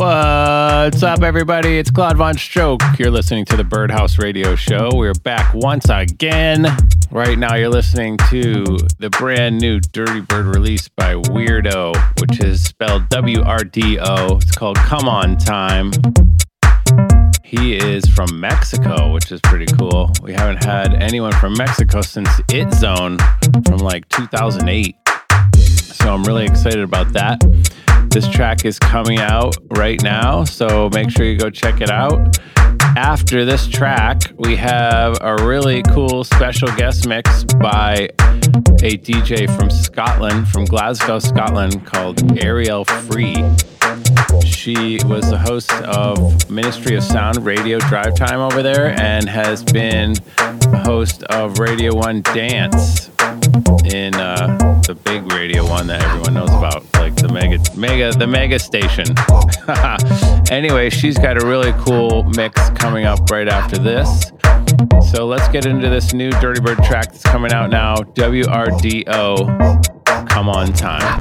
What's up, everybody? It's Claude Von Stroke. You're listening to the Birdhouse Radio Show. We're back once again. Right now, you're listening to the brand new Dirty Bird release by Weirdo, which is spelled W R D O. It's called Come On Time. He is from Mexico, which is pretty cool. We haven't had anyone from Mexico since It Zone from like 2008. So I'm really excited about that. This track is coming out right now, so make sure you go check it out. After this track, we have a really cool special guest mix by a DJ from Scotland, from Glasgow, Scotland, called Arielle Free. She was the host of Ministry of Sound Radio Drive Time over there and has been host of Radio 1 Dance in uh, the big Radio 1 that everyone knows about, like the mega, mega, the mega station. anyway, she's got a really cool mix coming up right after this. So let's get into this new Dirty Bird track that's coming out now. WRDO, Come On Time.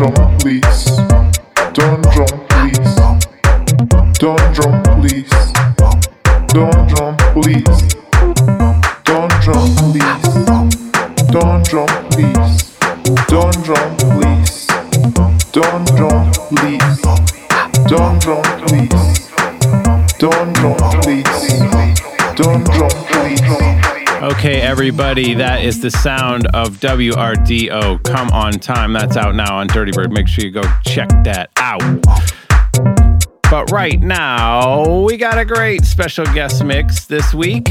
drummer, please. Everybody. That is the sound of WRDO. Come on time. That's out now on Dirty Bird. Make sure you go check that out. But right now, we got a great special guest mix this week.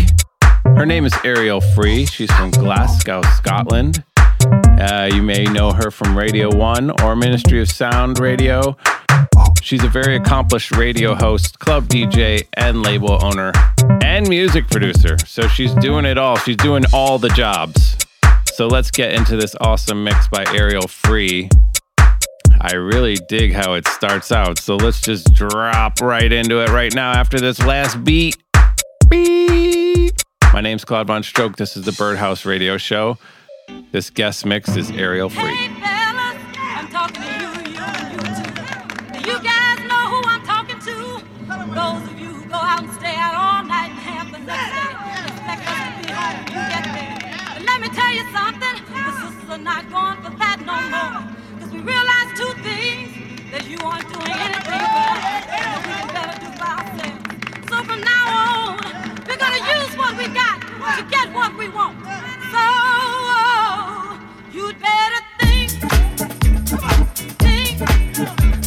Her name is Arielle Free. She's from Glasgow, Scotland. Uh, you may know her from Radio 1 or Ministry of Sound Radio. She's a very accomplished radio host, club DJ, and label owner, and music producer. So she's doing it all. She's doing all the jobs. So let's get into this awesome mix by Arielle Free. I really dig how it starts out. So let's just drop right into it right now after this last beat. Beep. My name's Claude Von Stroke. This is the Birdhouse Radio Show. This guest mix is Arielle Free. Hey fellas, I'm talking to you, you, you too. You guys know who I'm talking to? Those of you who go out and stay out all night and have the next day. You get there. But let me tell you something, the sisters are not going for that no more. Cause we realize two things, that you aren't doing anything we better do ourselves. So from now on, we're gonna use what we got to get what we want. So Think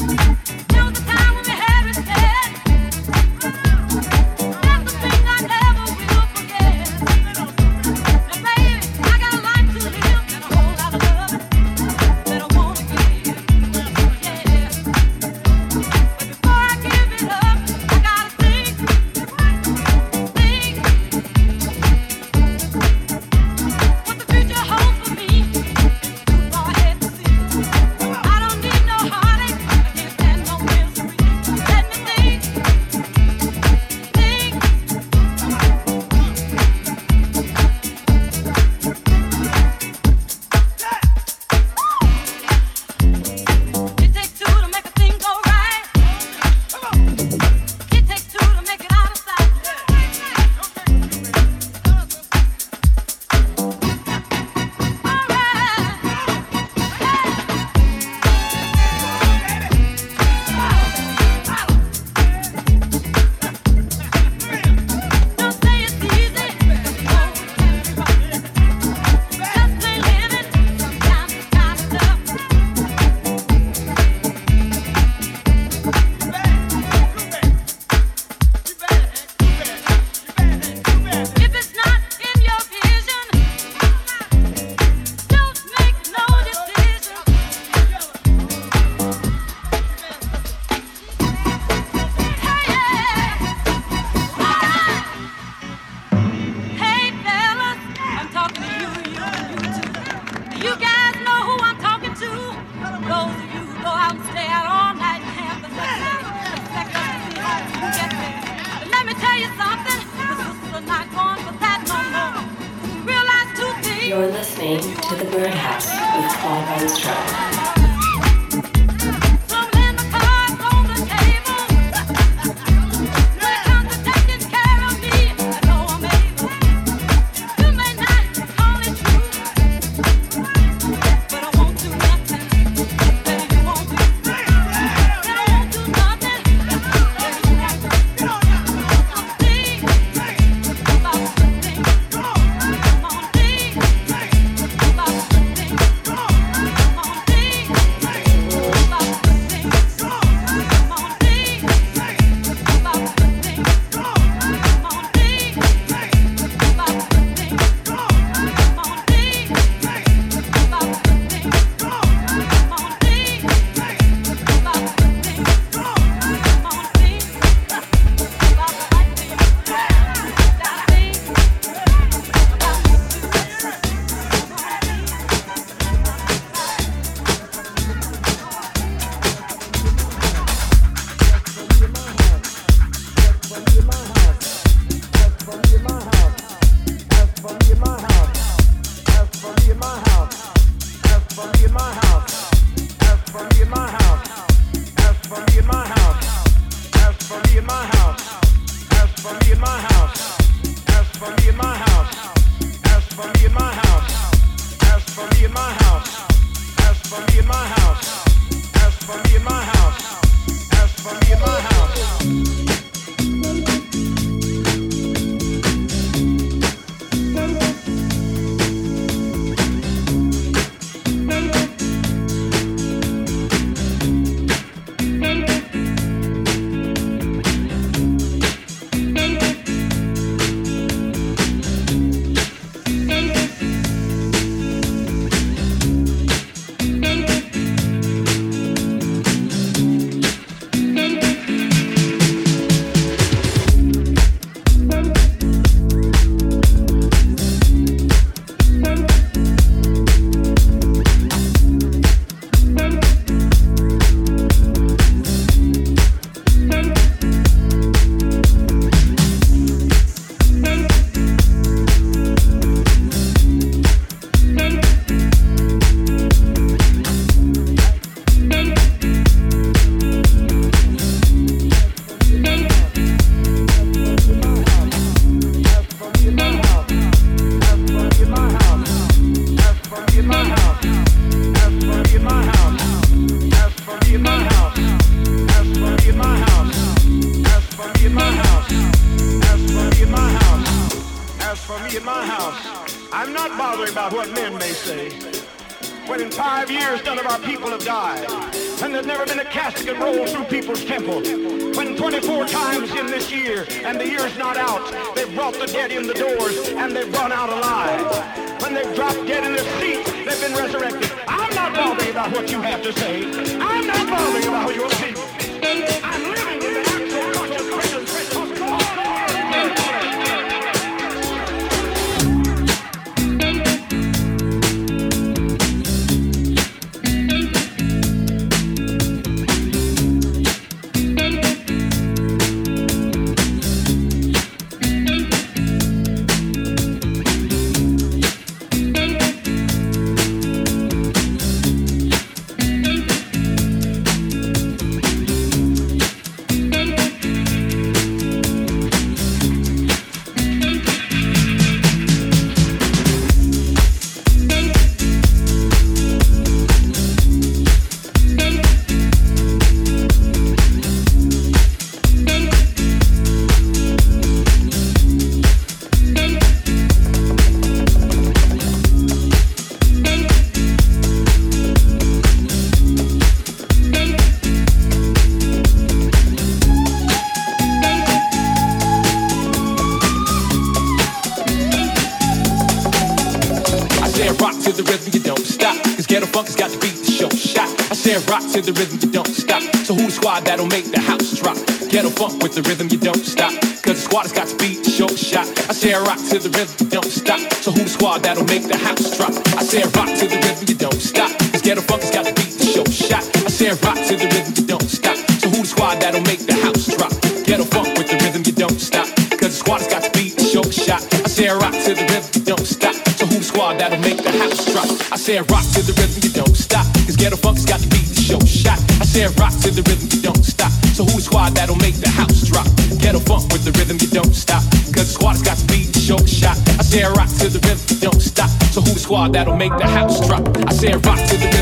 It's with Paul Bostrop. Funk with the rhythm, you don't stop. Cause the squad has got to beat the show shot. I said rock to the rhythm, you don't stop. So who the squad that'll make the house drop? I said rock to the rhythm, you don't stop. Cause ghetto funk has got to beat the show shot. I said rock to the rhythm, you don't stop. So who the squad that'll make the house drop? Ghetto funk with the rhythm, you don't stop. Cause the squad has got to beat the show shot. I said rock to the rhythm, you don't stop. So who the squad that'll make the house drop? I said rock that'll make the house drop? I said rock to the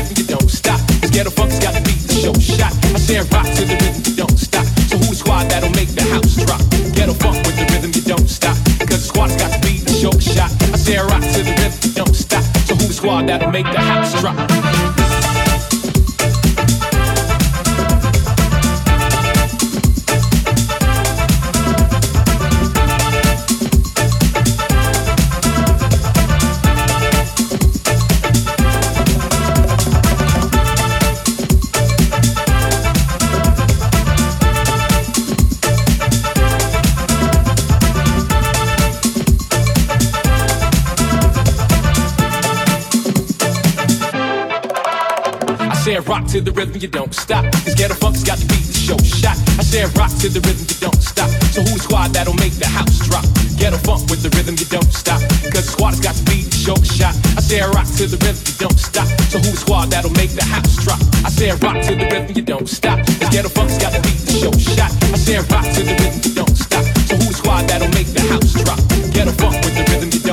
rock to the rhythm, you don't stop. Cause ghetto funk's got the beat the show shot. I said rock to the rhythm, you don't stop. So who's squad that'll make the house drop? Ghetto funk with the rhythm, you don't stop. Cause the squad has got the beat the show shot. I said rock to the rhythm, you don't stop. So who's squad that'll make the house drop? I said rock to the rhythm, you don't stop. Cause ghetto funk's got the beat the show shot. I said rock to the rhythm, you don't stop. So who the squad that'll make the house drop? Ghetto funk with the rhythm, you don't stop.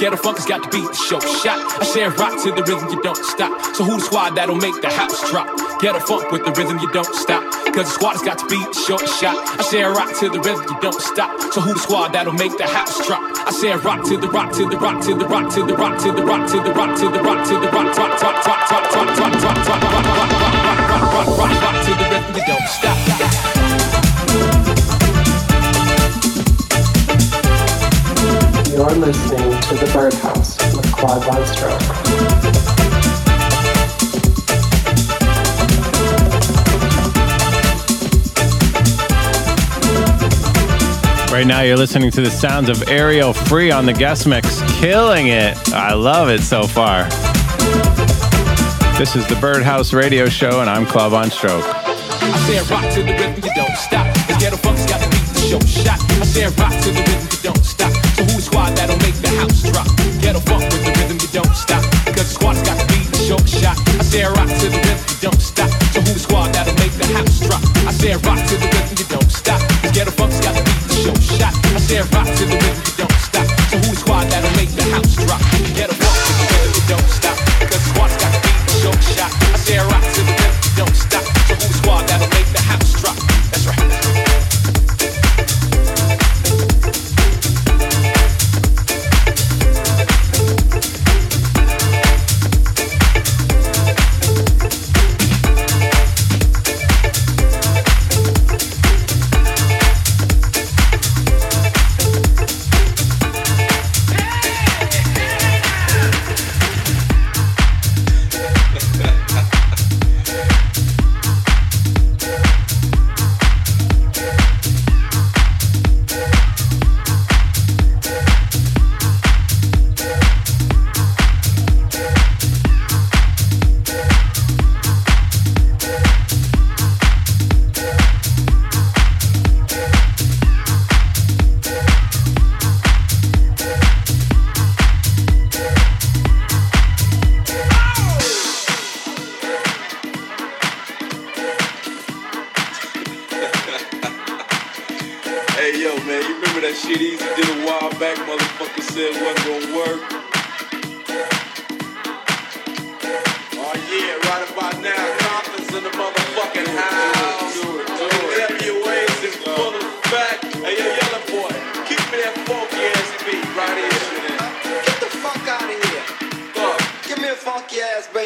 Cause ghetto funk got to beat the show shot. I said rock to the rhythm, you don't stop. So who the squad that'll make the house drop? Ghetto funk with the rhythm, you don't stop. Cause the squad has got to beat the show shot. I said rock to the rhythm, you don't stop. So who the squad that'll make the house drop? I said rock to the rock to the rock to the rock to the rock to the rock to the rock to the rock to the rock rock rock rock rock rock rock rock rock rock rock rock rock rock rock rock to the rhythm, you don't stop. You're listening to The Birdhouse with Claude Von Stroke. Right now, you're listening to the sounds of Arielle Free on the guest mix, killing it. I love it so far. This is the Birdhouse Radio Show, and I'm Claude Von Stroke. I said rock to the rhythm, you don't stop. Cause ghetto funk's got to beat the show shot. I said rock to the rhythm, don't stop. Cause squad's got to be the short shot. I say rock to the rhythm, you don't stop. So who the squad that'll make the house drop? I say rock to the rhythm, you don't stop. Cause ghetto funk's got to be the short shot. I say rock to the rhythm,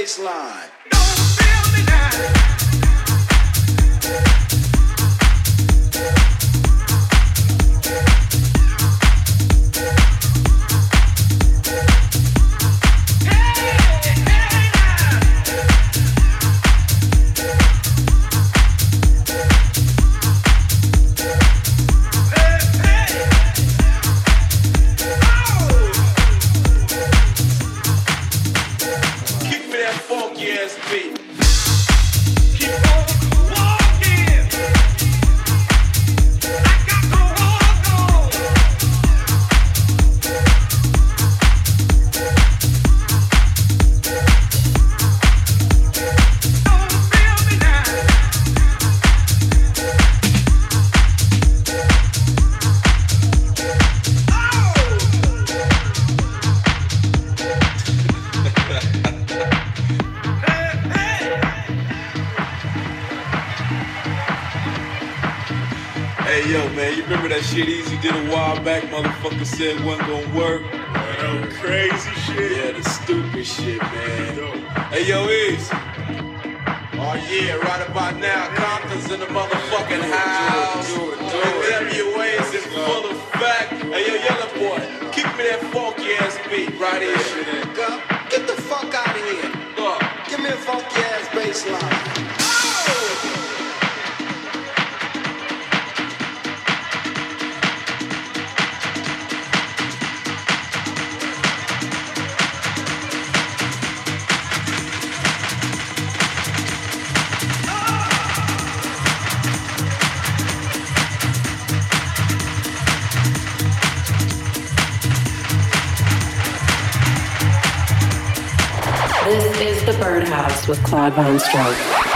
baseline. said wasn't gonna work. No crazy shit. Yeah, the stupid shit, man. Hey, yo, with Claude Von Stroke.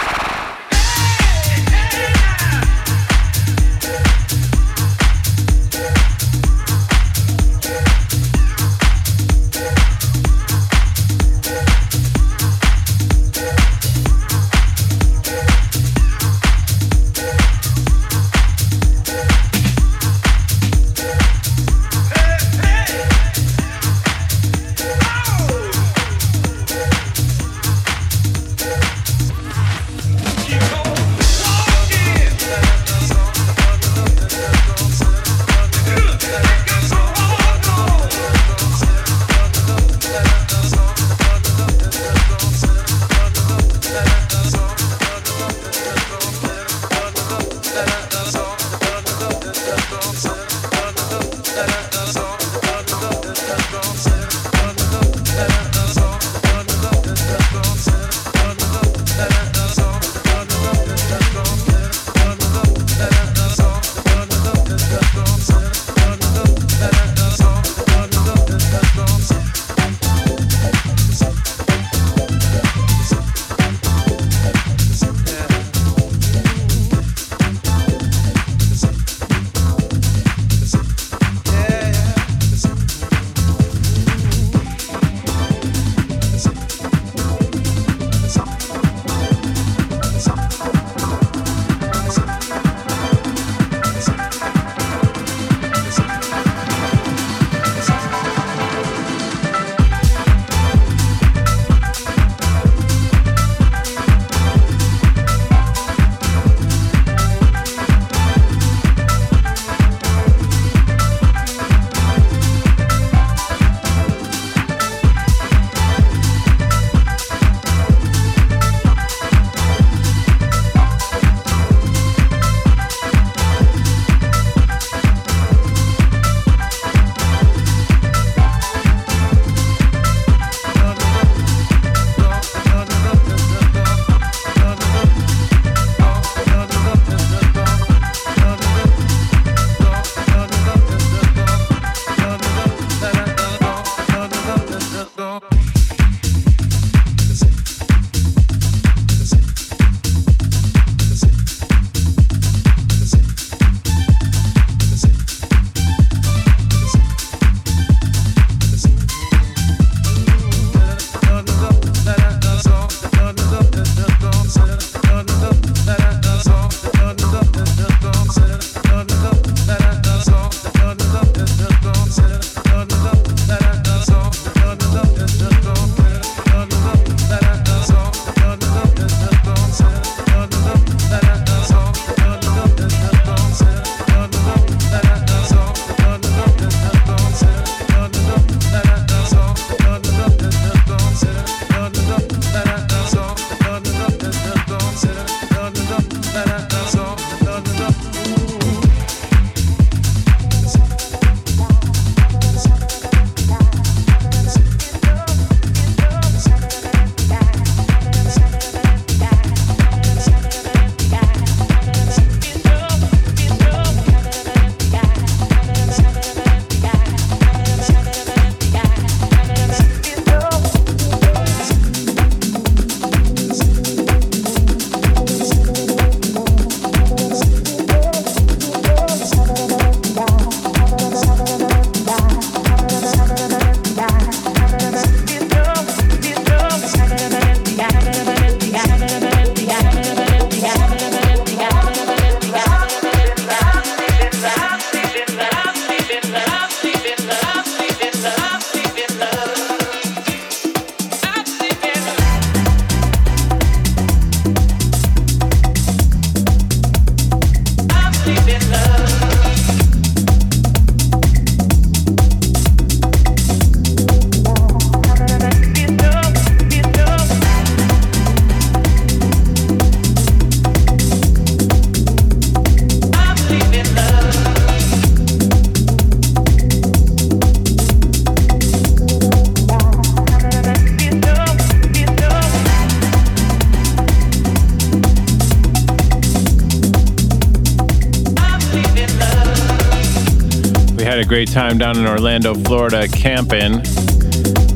Time down in Orlando, Florida, camping,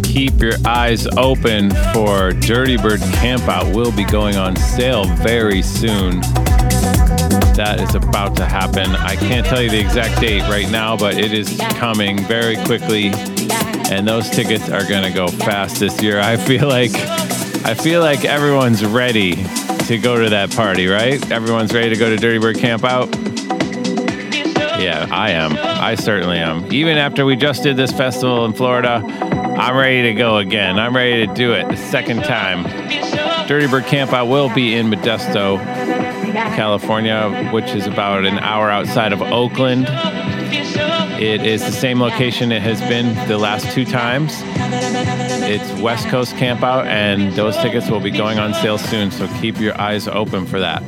keep your eyes open for Dirty Bird Campout. Will be going on sale very soon. That is about to happen. I can't tell you the exact date right now, but it is coming very quickly, and those tickets are going to go fast this year. I feel like I feel like everyone's ready to go to that party, right? Everyone's ready to go to Dirty Bird Campout. Yeah, I am. I certainly am. Even after we just did this festival in Florida, I'm ready to go again. I'm ready to do it the second time. Dirty Bird Camp, I will be in Modesto, California, which is about an hour outside of Oakland. It is the same location it has been the last two times. It's West Coast Campout, and those tickets will be going on sale soon, so keep your eyes open for that.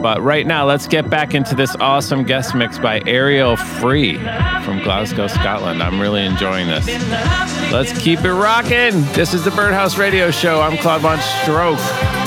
But right now, let's get back into this awesome guest mix by Arielle Free from Glasgow, Scotland. I'm really enjoying this. Let's keep it rocking. This is the Birdhouse Radio Show. I'm Claude Von Stroke.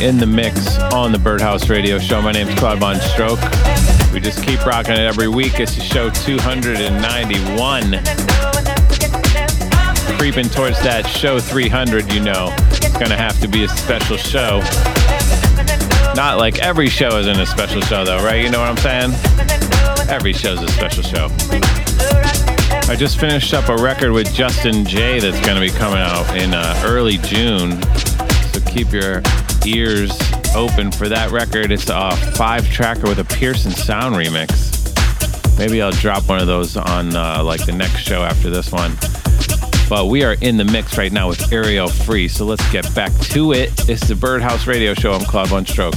In the mix on the Birdhouse Radio Show. My name's Claude Von Stroke. We just keep rocking it every week. It's show 291. Creeping towards that show 300, you know. It's going to have to be a special show. Not like every show isn't a special show, though, right? You know what I'm saying? Every show's a special show. I just finished up a record with Justin Jay that's going to be coming out in uh, early June. So keep your ears open for that record. It's a five tracker with a Pearson Sound remix. Maybe I'll drop one of those on uh, like the next show after this one. But we are in the mix right now with Arielle Free. So let's get back to it. It's the Birdhouse Radio Show. I'm Claude Von Stroke.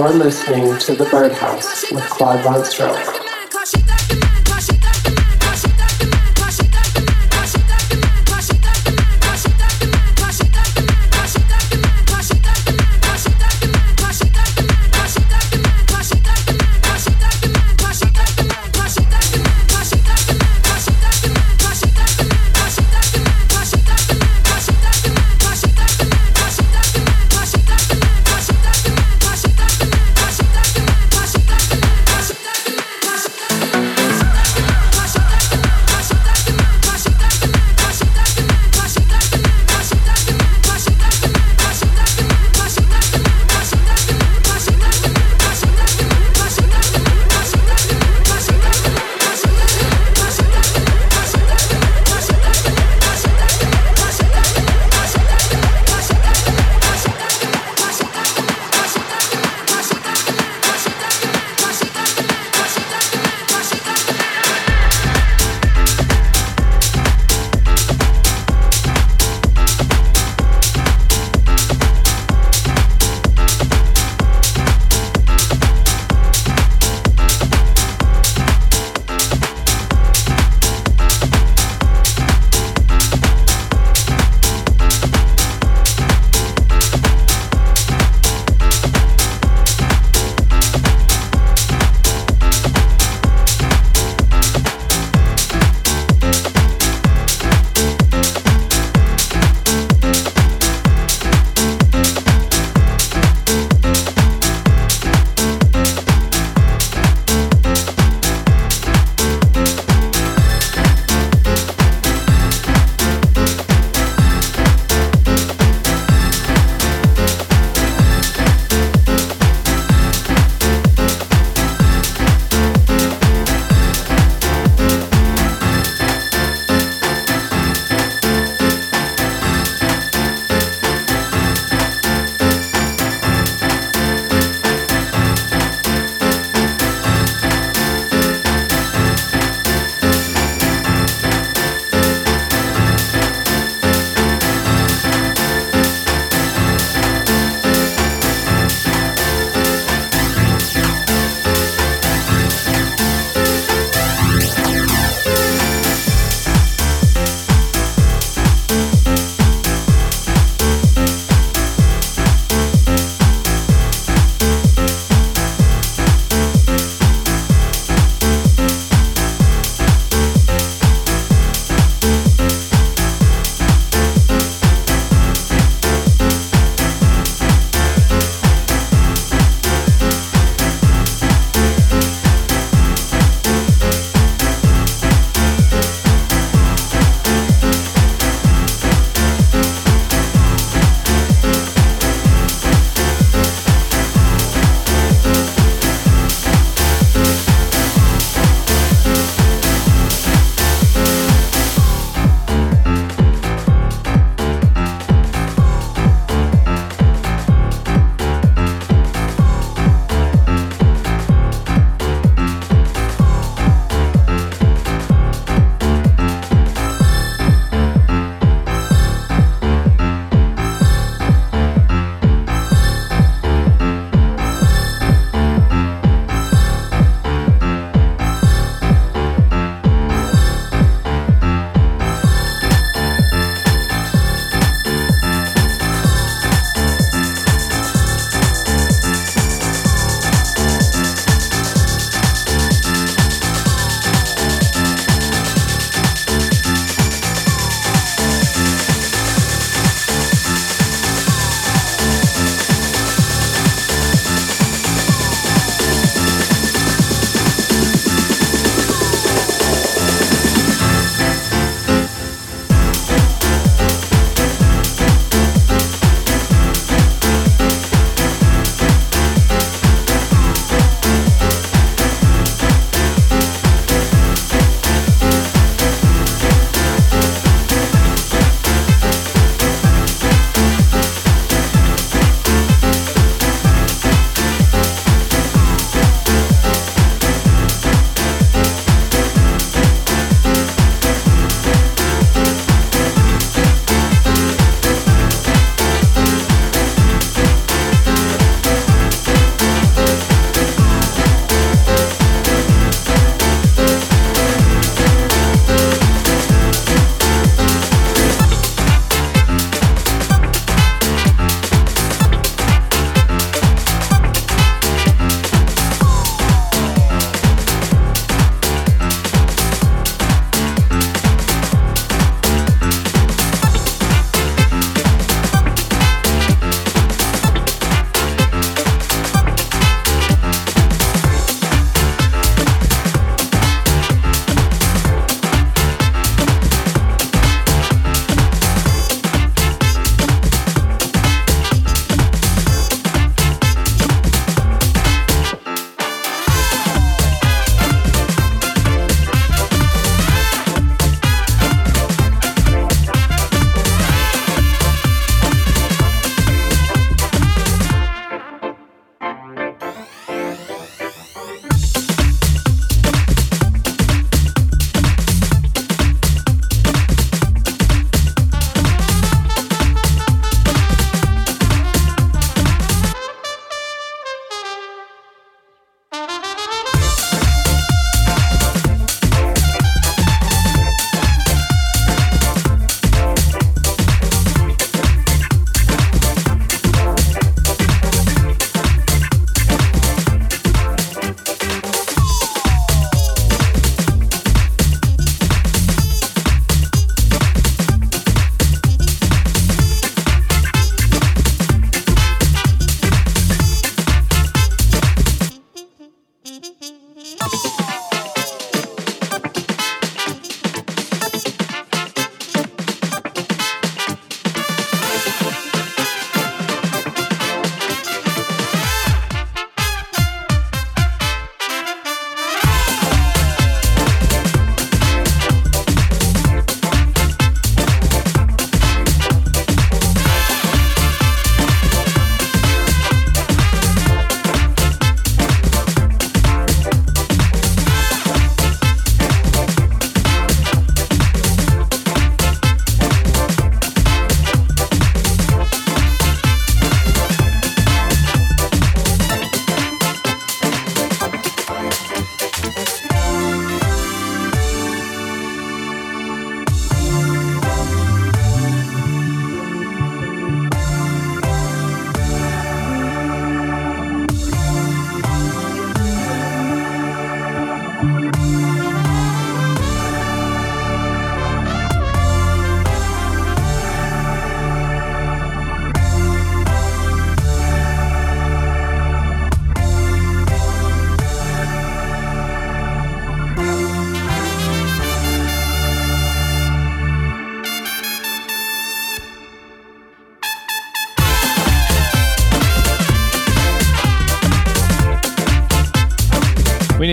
You're listening to The Birdhouse with Claude Von Stroke.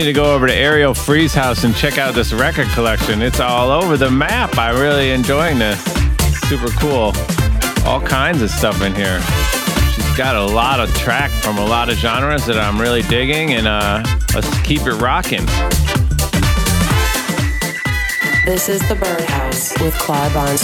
To go over to Arielle Free's house and check out this record collection. It's all over the map. I'm really enjoying this. Super cool. All kinds of stuff in here. She's got a lot of track from a lot of genres that I'm really digging, and uh, let's keep it rocking. This is The Birdhouse with Claude Von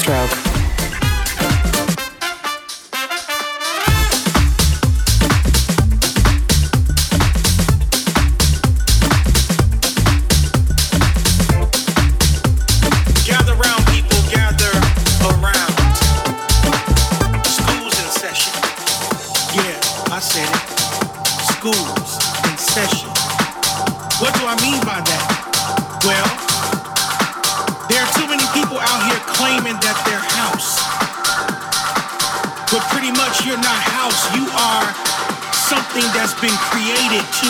been created to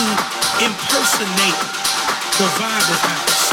impersonate the vibe of house.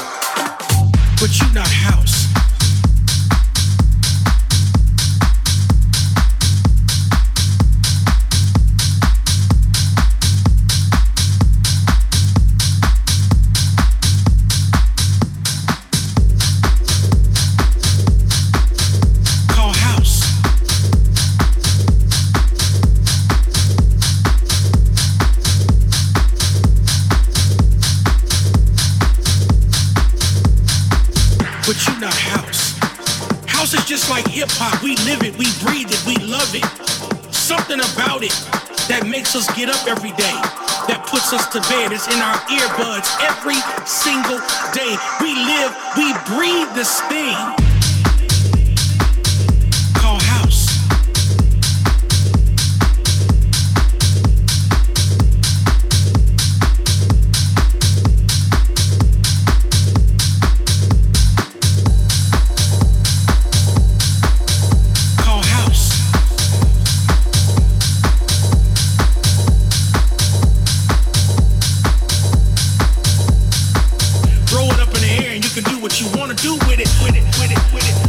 Makes us get up every day, that puts us to bed. It's in our earbuds every single day. We live, we breathe this thing. wanna do with it, with it, with it, with it.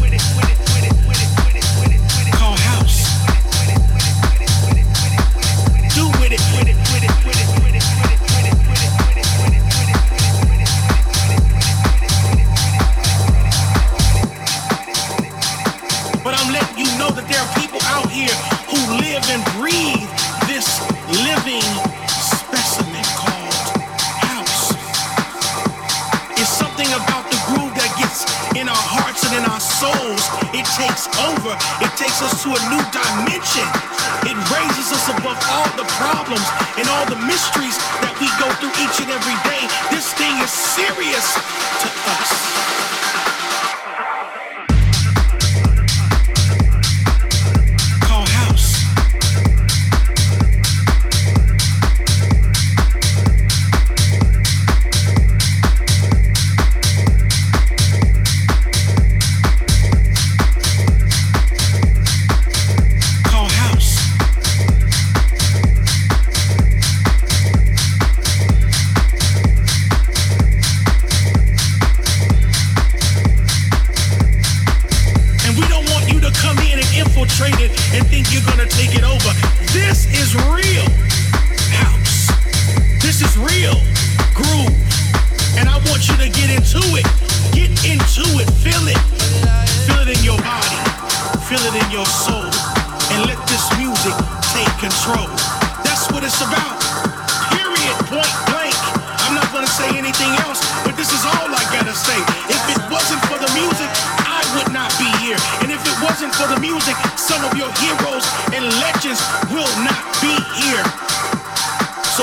peace above all the problems and all the mysteries that we go through each and every day. This thing is serious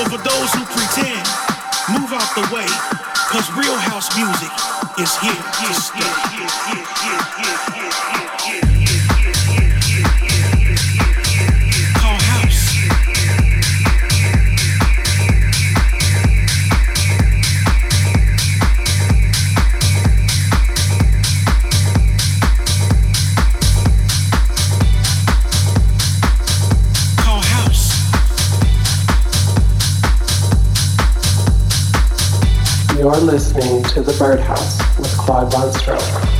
So for those who pretend, move out the way, cause real house music is here. here, here, here, here, here, here, here, here. listening to The Birdhouse with Claude Von Stroke.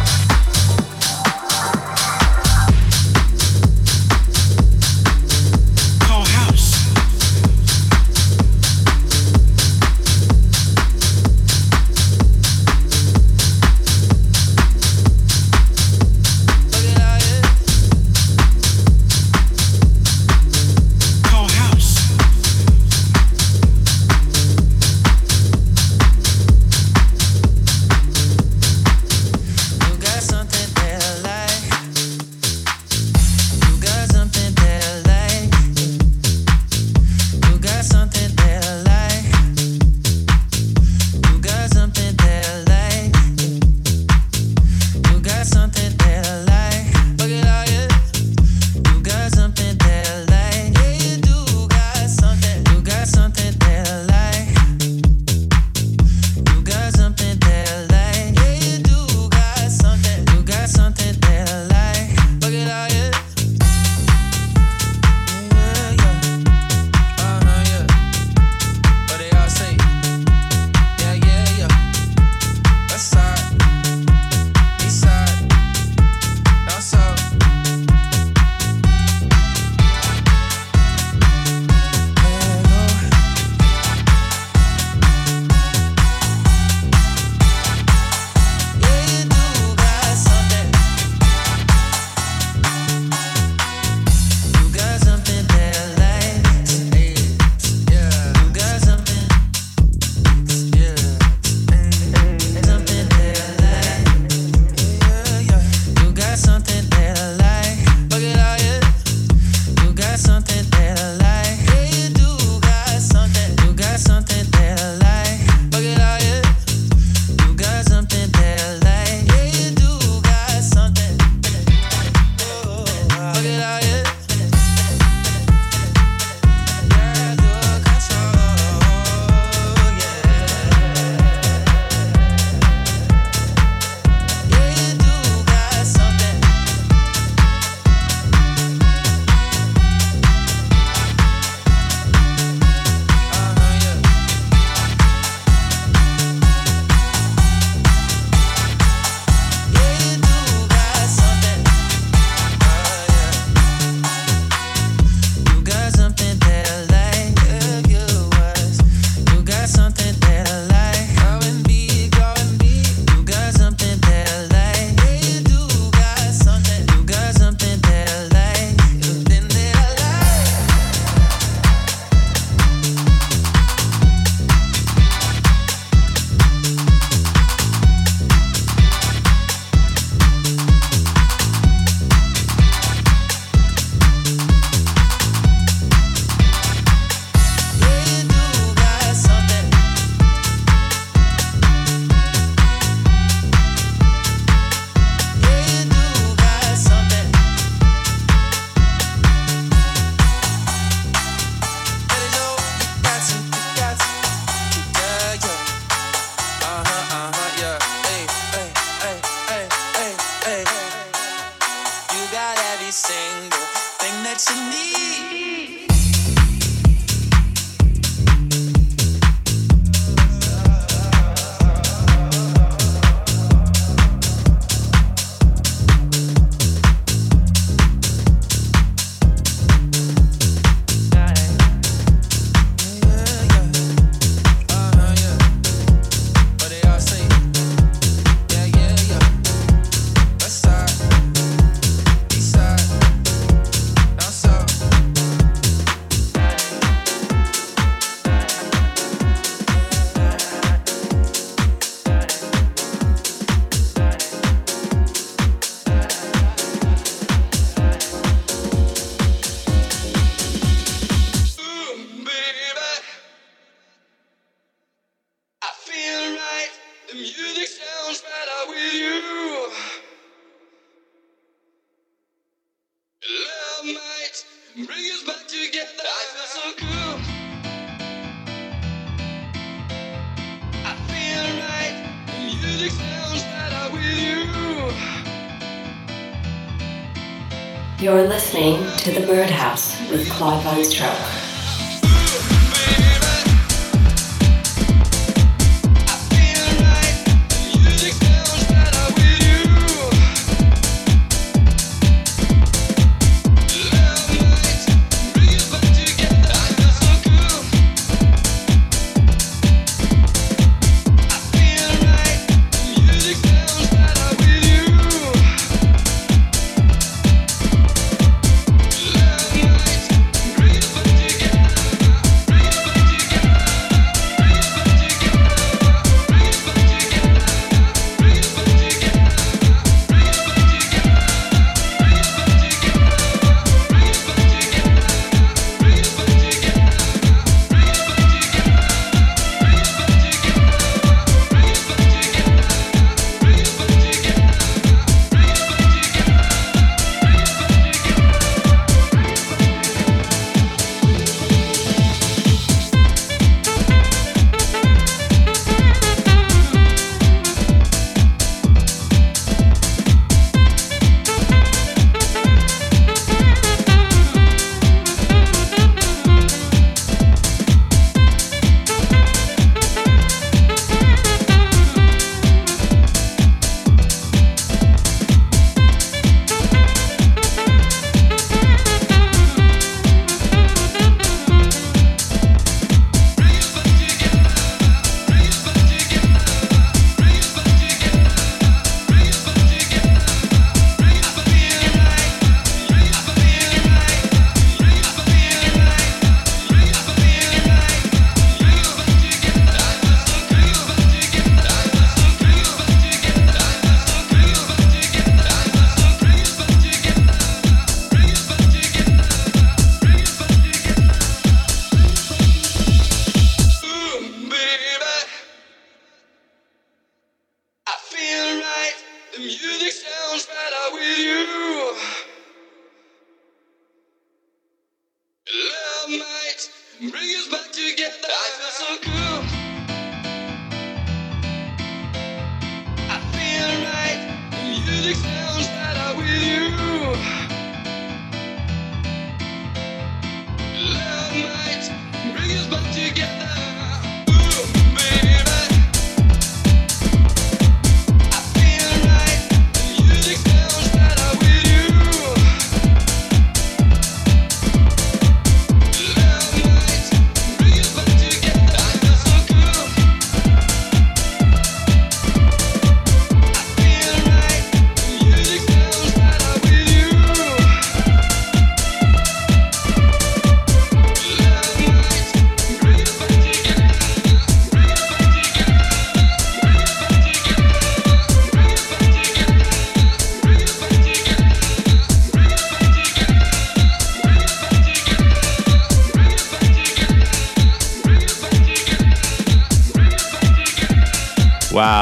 You.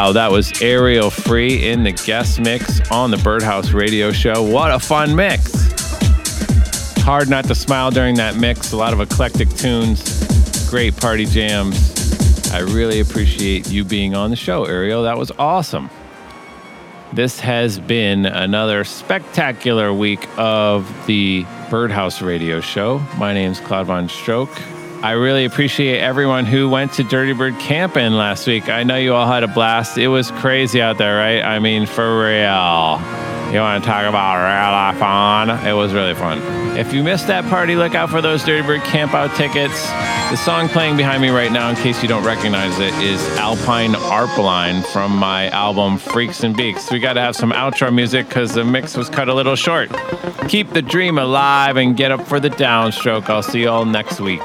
Wow, that was Arielle Free in the guest mix on the Birdhouse Radio Show. What a fun mix! Hard not to smile during that mix. A lot of eclectic tunes, great party jams. I really appreciate you being on the show, Arielle. That was awesome. This has been another spectacular week of the Birdhouse Radio Show. My name's Claude Von Stroke. I really appreciate everyone who went to Dirty Bird camping last week. I know you all had a blast. It was crazy out there, right? I mean, for real. You want to talk about real life on? It was really fun. If you missed that party, look out for those Dirty Bird campout tickets. The song playing behind me right now, in case you don't recognize it, is Alpine Arp Line from my album Freaks and Beaks. We got to have some outro music because the mix was cut a little short. Keep the dream alive and get up for the downstroke. I'll see you all next week.